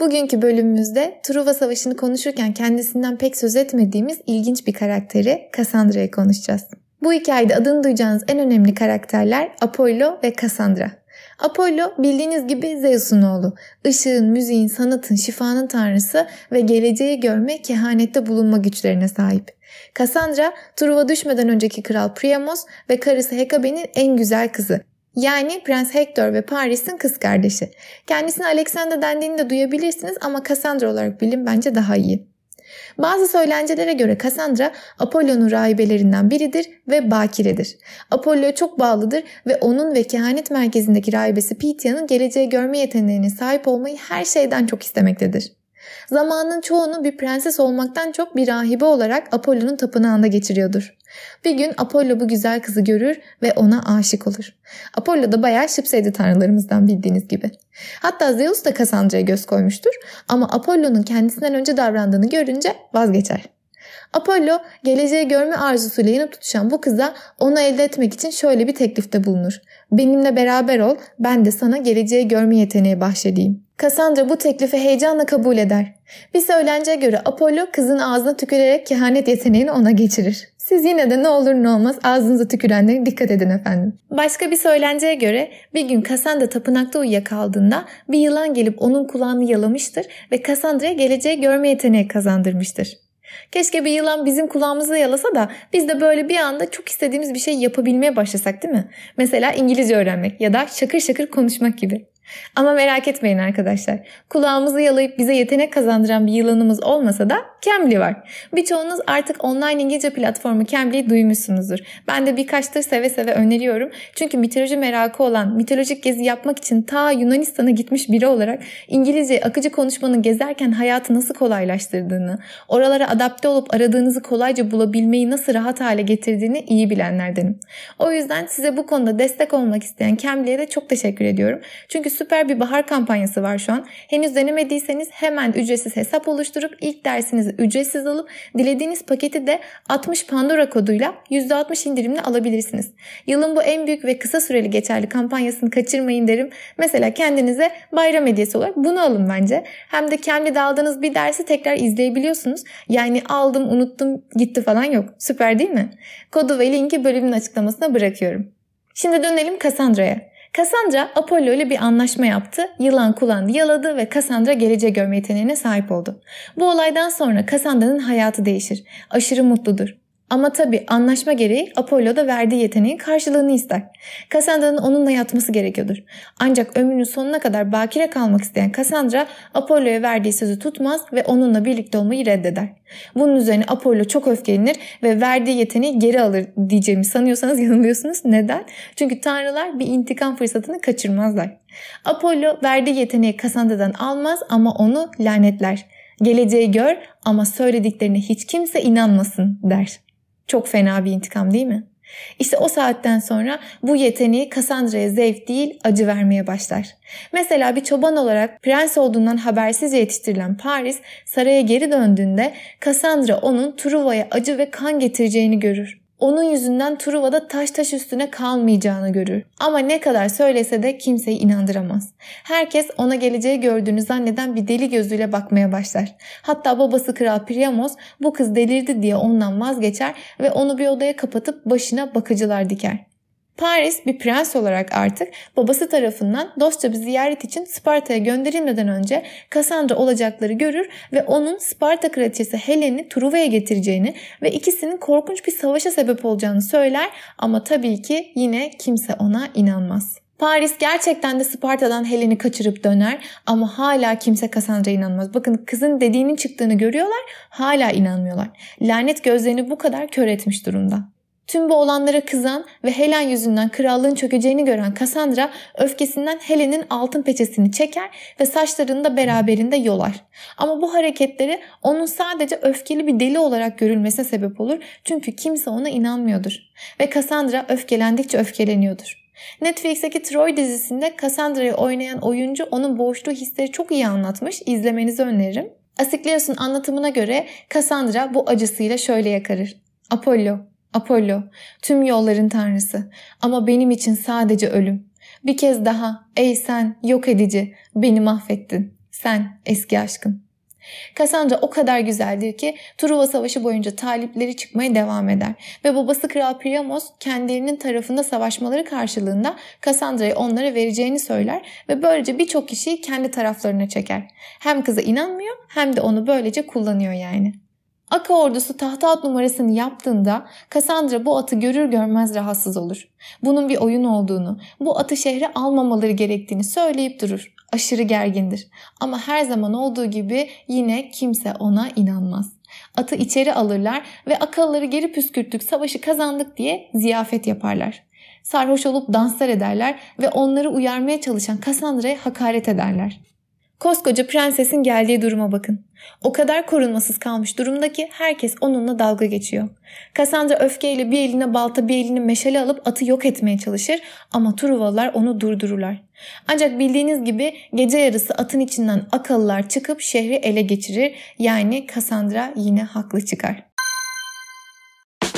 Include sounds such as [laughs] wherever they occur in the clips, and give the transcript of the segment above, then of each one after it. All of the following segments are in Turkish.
Bugünkü bölümümüzde Truva Savaşı'nı konuşurken kendisinden pek söz etmediğimiz ilginç bir karakteri Cassandra'yı konuşacağız. Bu hikayede adını duyacağınız en önemli karakterler Apollo ve Cassandra. Apollo bildiğiniz gibi Zeus'un oğlu. Işığın, müziğin, sanatın, şifanın tanrısı ve geleceği görme, kehanette bulunma güçlerine sahip. Cassandra, Truva düşmeden önceki kral Priamos ve karısı Hekabe'nin en güzel kızı. Yani Prens Hector ve Paris'in kız kardeşi. Kendisine Alexander dendiğini de duyabilirsiniz ama Cassandra olarak bilin bence daha iyi. Bazı söylencelere göre Cassandra Apollo'nun rahibelerinden biridir ve bakiredir. Apollo'ya çok bağlıdır ve onun ve kehanet merkezindeki rahibesi Pythia'nın geleceği görme yeteneğine sahip olmayı her şeyden çok istemektedir. Zamanın çoğunu bir prenses olmaktan çok bir rahibe olarak Apollo'nun tapınağında geçiriyordur. Bir gün Apollo bu güzel kızı görür ve ona aşık olur. Apollo da bayağı şıpseydi tanrılarımızdan bildiğiniz gibi. Hatta Zeus da Cassandra'ya göz koymuştur ama Apollo'nun kendisinden önce davrandığını görünce vazgeçer. Apollo geleceği görme arzusuyla yanıp tutuşan bu kıza onu elde etmek için şöyle bir teklifte bulunur. Benimle beraber ol ben de sana geleceği görme yeteneği bahşedeyim. Cassandra bu teklifi heyecanla kabul eder. Bir söylenceye göre Apollo kızın ağzına tükürerek kehanet yeteneğini ona geçirir. Siz yine de ne olur ne olmaz ağzınıza tükürenlere dikkat edin efendim. Başka bir söylenceye göre bir gün Cassandra tapınakta uyuyakaldığında bir yılan gelip onun kulağını yalamıştır ve Cassandra'ya geleceği görme yeteneği kazandırmıştır. Keşke bir yılan bizim kulağımızı yalasa da biz de böyle bir anda çok istediğimiz bir şey yapabilmeye başlasak değil mi? Mesela İngilizce öğrenmek ya da şakır şakır konuşmak gibi. Ama merak etmeyin arkadaşlar. Kulağımızı yalayıp bize yetenek kazandıran bir yılanımız olmasa da Cambly var. Birçoğunuz artık online İngilizce platformu Cambly'i duymuşsunuzdur. Ben de birkaçtır seve seve öneriyorum. Çünkü mitoloji merakı olan, mitolojik gezi yapmak için ta Yunanistan'a gitmiş biri olarak İngilizce akıcı konuşmanın gezerken hayatı nasıl kolaylaştırdığını, oralara adapte olup aradığınızı kolayca bulabilmeyi nasıl rahat hale getirdiğini iyi bilenlerdenim. O yüzden size bu konuda destek olmak isteyen Cambly'e de çok teşekkür ediyorum. Çünkü süper bir bahar kampanyası var şu an. Henüz denemediyseniz hemen ücretsiz hesap oluşturup ilk dersinizi ücretsiz alıp dilediğiniz paketi de 60 Pandora koduyla %60 indirimle alabilirsiniz. Yılın bu en büyük ve kısa süreli geçerli kampanyasını kaçırmayın derim. Mesela kendinize bayram hediyesi olarak bunu alın bence. Hem de kendi aldığınız bir dersi tekrar izleyebiliyorsunuz. Yani aldım unuttum gitti falan yok. Süper değil mi? Kodu ve linki bölümün açıklamasına bırakıyorum. Şimdi dönelim Cassandra'ya. Cassandra Apollo ile bir anlaşma yaptı. Yılan kulağını yaladı ve Cassandra geleceği görme yeteneğine sahip oldu. Bu olaydan sonra Cassandra'nın hayatı değişir. Aşırı mutludur. Ama tabi anlaşma gereği Apollo da verdiği yeteneğin karşılığını ister. Cassandra'nın onunla yatması gerekiyordur. Ancak ömrünün sonuna kadar bakire kalmak isteyen Cassandra Apollo'ya verdiği sözü tutmaz ve onunla birlikte olmayı reddeder. Bunun üzerine Apollo çok öfkelenir ve verdiği yeteneği geri alır diyeceğimi sanıyorsanız [laughs] yanılıyorsunuz. Neden? Çünkü tanrılar bir intikam fırsatını kaçırmazlar. Apollo verdiği yeteneği Cassandra'dan almaz ama onu lanetler. Geleceği gör ama söylediklerine hiç kimse inanmasın der. Çok fena bir intikam değil mi? İşte o saatten sonra bu yeteneği Cassandra'ya zevk değil acı vermeye başlar. Mesela bir çoban olarak prens olduğundan habersiz yetiştirilen Paris saraya geri döndüğünde Cassandra onun Truva'ya acı ve kan getireceğini görür onun yüzünden Truva'da taş taş üstüne kalmayacağını görür. Ama ne kadar söylese de kimseyi inandıramaz. Herkes ona geleceği gördüğünü zanneden bir deli gözüyle bakmaya başlar. Hatta babası Kral Priamos bu kız delirdi diye ondan vazgeçer ve onu bir odaya kapatıp başına bakıcılar diker. Paris bir prens olarak artık babası tarafından dostça bir ziyaret için Sparta'ya gönderilmeden önce Cassandra olacakları görür ve onun Sparta kraliçesi Helen'i Truva'ya getireceğini ve ikisinin korkunç bir savaşa sebep olacağını söyler ama tabii ki yine kimse ona inanmaz. Paris gerçekten de Sparta'dan Helen'i kaçırıp döner ama hala kimse Cassandra'ya inanmaz. Bakın kızın dediğinin çıktığını görüyorlar hala inanmıyorlar. Lanet gözlerini bu kadar kör etmiş durumda. Tüm bu olanlara kızan ve Helen yüzünden krallığın çökeceğini gören Cassandra öfkesinden Helen'in altın peçesini çeker ve saçlarını da beraberinde yolar. Ama bu hareketleri onun sadece öfkeli bir deli olarak görülmesine sebep olur çünkü kimse ona inanmıyordur. Ve Cassandra öfkelendikçe öfkeleniyordur. Netflix'teki Troy dizisinde Cassandra'yı oynayan oyuncu onun boğuştuğu hisleri çok iyi anlatmış. İzlemenizi öneririm. Asiklios'un anlatımına göre Cassandra bu acısıyla şöyle yakarır. Apollo, Apollo, tüm yolların tanrısı ama benim için sadece ölüm. Bir kez daha ey sen yok edici beni mahvettin. Sen eski aşkım. Cassandra o kadar güzeldir ki Truva Savaşı boyunca talipleri çıkmaya devam eder. Ve babası Kral Priamos kendilerinin tarafında savaşmaları karşılığında Cassandra'yı onlara vereceğini söyler ve böylece birçok kişiyi kendi taraflarına çeker. Hem kıza inanmıyor hem de onu böylece kullanıyor yani. Aka ordusu tahta at numarasını yaptığında Cassandra bu atı görür görmez rahatsız olur. Bunun bir oyun olduğunu, bu atı şehre almamaları gerektiğini söyleyip durur. Aşırı gergindir. Ama her zaman olduğu gibi yine kimse ona inanmaz. Atı içeri alırlar ve akılları geri püskürttük, savaşı kazandık diye ziyafet yaparlar. Sarhoş olup danslar ederler ve onları uyarmaya çalışan Cassandra'ya hakaret ederler. Koskoca prensesin geldiği duruma bakın. O kadar korunmasız kalmış durumda ki herkes onunla dalga geçiyor. Cassandra öfkeyle bir eline balta bir eline meşale alıp atı yok etmeye çalışır ama Truvalılar onu durdururlar. Ancak bildiğiniz gibi gece yarısı atın içinden akıllılar çıkıp şehri ele geçirir yani Cassandra yine haklı çıkar.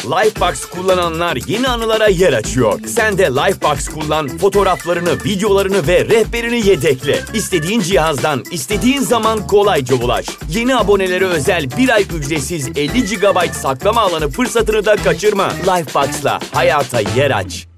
Lifebox kullananlar yeni anılara yer açıyor. Sen de Lifebox kullan, fotoğraflarını, videolarını ve rehberini yedekle. İstediğin cihazdan, istediğin zaman kolayca ulaş. Yeni abonelere özel bir ay ücretsiz 50 GB saklama alanı fırsatını da kaçırma. Lifebox'la hayata yer aç.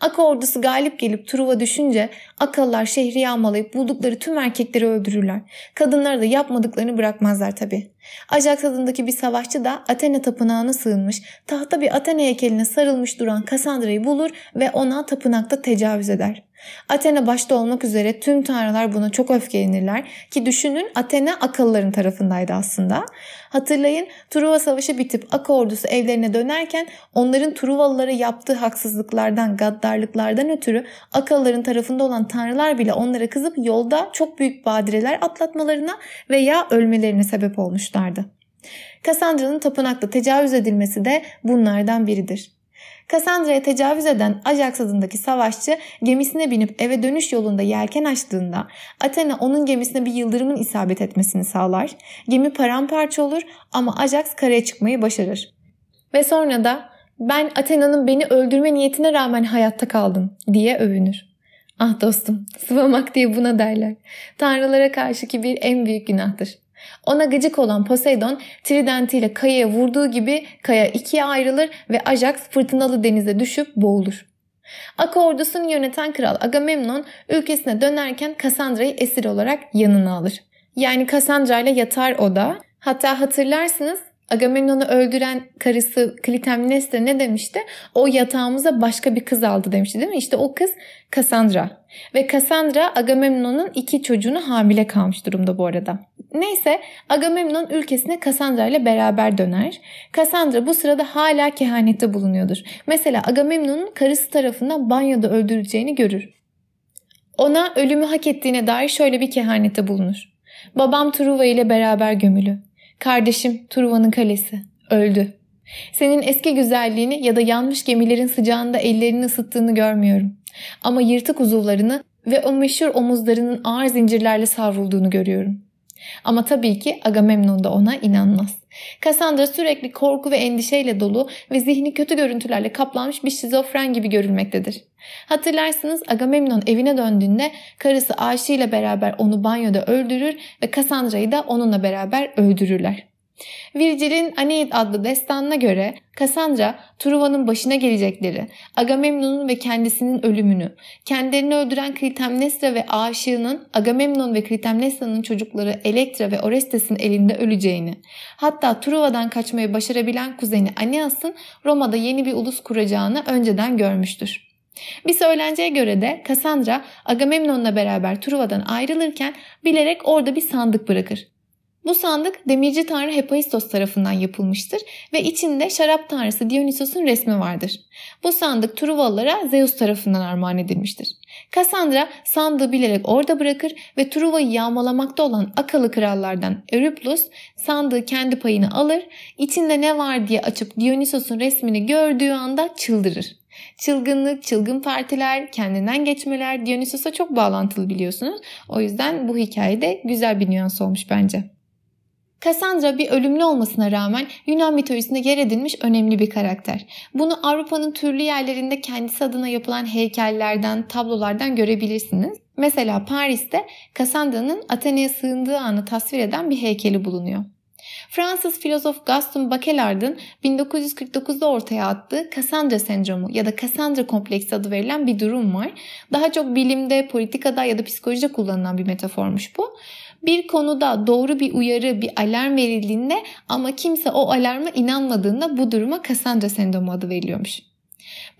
Aka ordusu galip gelip Truva düşünce Akalılar şehri yağmalayıp buldukları tüm erkekleri öldürürler. Kadınları da yapmadıklarını bırakmazlar tabi. Ajax adındaki bir savaşçı da Athena tapınağına sığınmış, tahta bir Athena heykeline sarılmış duran Kassandra'yı bulur ve ona tapınakta tecavüz eder. Athena başta olmak üzere tüm tanrılar buna çok öfkelenirler ki düşünün Athena akılların tarafındaydı aslında. Hatırlayın Truva Savaşı bitip Aka ordusu evlerine dönerken onların Truvalılara yaptığı haksızlıklardan, gaddarlıklardan ötürü Akalıların tarafında olan tanrılar bile onlara kızıp yolda çok büyük badireler atlatmalarına veya ölmelerine sebep olmuşlardı. Kassandra'nın tapınakta tecavüz edilmesi de bunlardan biridir. Kassandra'ya tecavüz eden Ajax adındaki savaşçı gemisine binip eve dönüş yolunda yelken açtığında Athena onun gemisine bir yıldırımın isabet etmesini sağlar. Gemi paramparça olur ama Ajax karaya çıkmayı başarır. Ve sonra da ben Athena'nın beni öldürme niyetine rağmen hayatta kaldım diye övünür. Ah dostum, sıvamak diye buna derler. Tanrılara karşıki bir en büyük günahtır. Ona gıcık olan Poseidon tridentiyle kayaya vurduğu gibi kaya ikiye ayrılır ve Ajax fırtınalı denize düşüp boğulur. Aka ordusunu yöneten kral Agamemnon ülkesine dönerken Kassandra'yı esir olarak yanına alır. Yani Kassandra ile yatar o da. Hatta hatırlarsınız Agamemnon'u öldüren karısı Klitemnestra ne demişti? O yatağımıza başka bir kız aldı demişti değil mi? İşte o kız Cassandra. Ve Cassandra Agamemnon'un iki çocuğunu hamile kalmış durumda bu arada. Neyse Agamemnon ülkesine Cassandra ile beraber döner. Cassandra bu sırada hala kehanette bulunuyordur. Mesela Agamemnon'un karısı tarafından banyoda öldürüleceğini görür. Ona ölümü hak ettiğine dair şöyle bir kehanette bulunur. Babam Truva ile beraber gömülü. Kardeşim Truva'nın kalesi. Öldü. Senin eski güzelliğini ya da yanmış gemilerin sıcağında ellerini ısıttığını görmüyorum. Ama yırtık uzuvlarını ve o meşhur omuzlarının ağır zincirlerle savrulduğunu görüyorum. Ama tabii ki Agamemnon da ona inanmaz. Cassandra sürekli korku ve endişeyle dolu ve zihni kötü görüntülerle kaplanmış bir şizofren gibi görülmektedir. Hatırlarsınız Agamemnon evine döndüğünde karısı Aşi ile beraber onu banyoda öldürür ve Cassandra'yı da onunla beraber öldürürler. Virgil'in Aeneid adlı destanına göre Cassandra, Truva'nın başına gelecekleri, Agamemnon'un ve kendisinin ölümünü, kendilerini öldüren Klitemnestra ve aşığının Agamemnon ve Klitemnestra'nın çocukları Elektra ve Orestes'in elinde öleceğini, hatta Truva'dan kaçmayı başarabilen kuzeni Aeneas'ın Roma'da yeni bir ulus kuracağını önceden görmüştür. Bir söylenceye göre de Cassandra Agamemnon'la beraber Truva'dan ayrılırken bilerek orada bir sandık bırakır. Bu sandık demirci tanrı Hephaistos tarafından yapılmıştır ve içinde şarap tanrısı Dionysos'un resmi vardır. Bu sandık Truvalılara Zeus tarafından armağan edilmiştir. Cassandra sandığı bilerek orada bırakır ve Truva'yı yağmalamakta olan akalı krallardan Eurypylus sandığı kendi payını alır, içinde ne var diye açıp Dionysos'un resmini gördüğü anda çıldırır. Çılgınlık, çılgın partiler, kendinden geçmeler Dionysos'a çok bağlantılı biliyorsunuz. O yüzden bu hikayede güzel bir nüans olmuş bence. Cassandra bir ölümlü olmasına rağmen Yunan mitolojisinde yer edilmiş önemli bir karakter. Bunu Avrupa'nın türlü yerlerinde kendisi adına yapılan heykellerden, tablolardan görebilirsiniz. Mesela Paris'te Cassandra'nın Athena'ya sığındığı anı tasvir eden bir heykeli bulunuyor. Fransız filozof Gaston Bachelard'ın 1949'da ortaya attığı Cassandra sendromu ya da Cassandra kompleksi adı verilen bir durum var. Daha çok bilimde, politikada ya da psikolojide kullanılan bir metaformuş bu. Bir konuda doğru bir uyarı, bir alarm verildiğinde ama kimse o alarma inanmadığında bu duruma Cassandra sendromu adı veriliyormuş.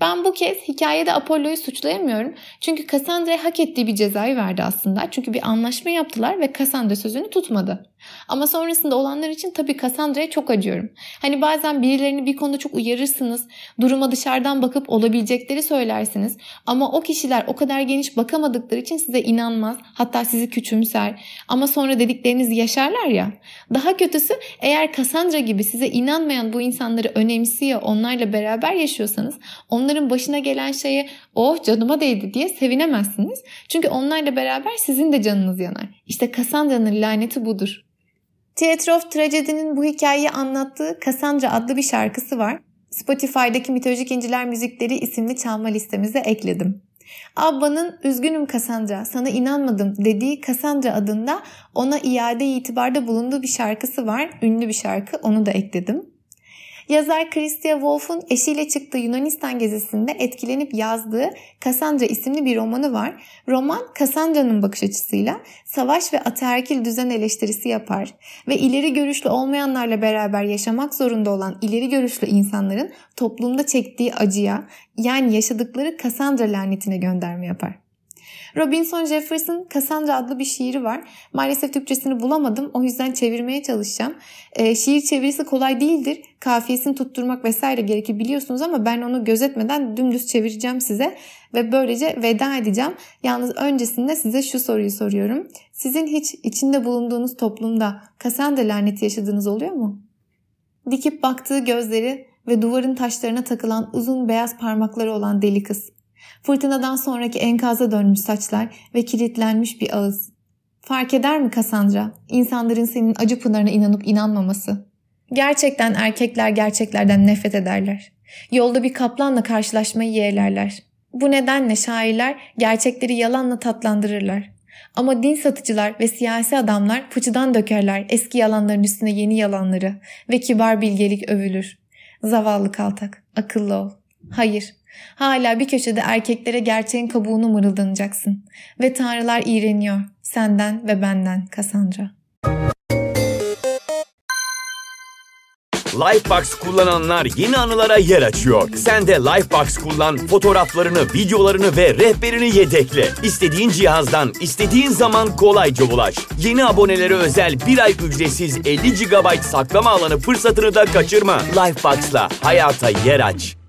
Ben bu kez hikayede Apollo'yu suçlayamıyorum. Çünkü Cassandra'ya hak ettiği bir cezayı verdi aslında. Çünkü bir anlaşma yaptılar ve Cassandra sözünü tutmadı. Ama sonrasında olanlar için tabii Cassandra'ya çok acıyorum. Hani bazen birilerini bir konuda çok uyarırsınız. Duruma dışarıdan bakıp olabilecekleri söylersiniz. Ama o kişiler o kadar geniş bakamadıkları için size inanmaz. Hatta sizi küçümser. Ama sonra dediklerinizi yaşarlar ya. Daha kötüsü eğer Cassandra gibi size inanmayan bu insanları önemsiyor, onlarla beraber yaşıyorsanız onların başına gelen şeye oh canıma değdi diye sevinemezsiniz. Çünkü onlarla beraber sizin de canınız yanar. İşte Cassandra'nın laneti budur. Theatre of Tragedy'nin bu hikayeyi anlattığı Cassandra adlı bir şarkısı var. Spotify'daki Mitolojik İnciler Müzikleri isimli çalma listemize ekledim. Abba'nın Üzgünüm Cassandra, sana inanmadım dediği Cassandra adında ona iade itibarda bulunduğu bir şarkısı var. Ünlü bir şarkı, onu da ekledim. Yazar Christia Wolf'un eşiyle çıktığı Yunanistan gezisinde etkilenip yazdığı Cassandra isimli bir romanı var. Roman Cassandra'nın bakış açısıyla savaş ve ataerkil düzen eleştirisi yapar ve ileri görüşlü olmayanlarla beraber yaşamak zorunda olan ileri görüşlü insanların toplumda çektiği acıya yani yaşadıkları Cassandra lanetine gönderme yapar. Robinson Jefferson Cassandra adlı bir şiiri var. Maalesef Türkçesini bulamadım. O yüzden çevirmeye çalışacağım. E, şiir çevirisi kolay değildir. Kafiyesini tutturmak vesaire gerekir biliyorsunuz ama ben onu gözetmeden dümdüz çevireceğim size ve böylece veda edeceğim. Yalnız öncesinde size şu soruyu soruyorum. Sizin hiç içinde bulunduğunuz toplumda Cassandra laneti yaşadığınız oluyor mu? Dikip baktığı gözleri ve duvarın taşlarına takılan uzun beyaz parmakları olan deli kız. Fırtınadan sonraki enkaza dönmüş saçlar ve kilitlenmiş bir ağız. Fark eder mi Cassandra? İnsanların senin acı pınarına inanıp inanmaması. Gerçekten erkekler gerçeklerden nefret ederler. Yolda bir kaplanla karşılaşmayı yeğlerler. Bu nedenle şairler gerçekleri yalanla tatlandırırlar. Ama din satıcılar ve siyasi adamlar fıçıdan dökerler eski yalanların üstüne yeni yalanları ve kibar bilgelik övülür. Zavallı kaltak, akıllı ol. Hayır, Hala bir köşede erkeklere gerçeğin kabuğunu mırıldanacaksın. Ve tanrılar iğreniyor. Senden ve benden Cassandra. Lifebox kullananlar yeni anılara yer açıyor. Sen de Lifebox kullan, fotoğraflarını, videolarını ve rehberini yedekle. İstediğin cihazdan, istediğin zaman kolayca ulaş. Yeni abonelere özel bir ay ücretsiz 50 GB saklama alanı fırsatını da kaçırma. Lifebox'la hayata yer aç.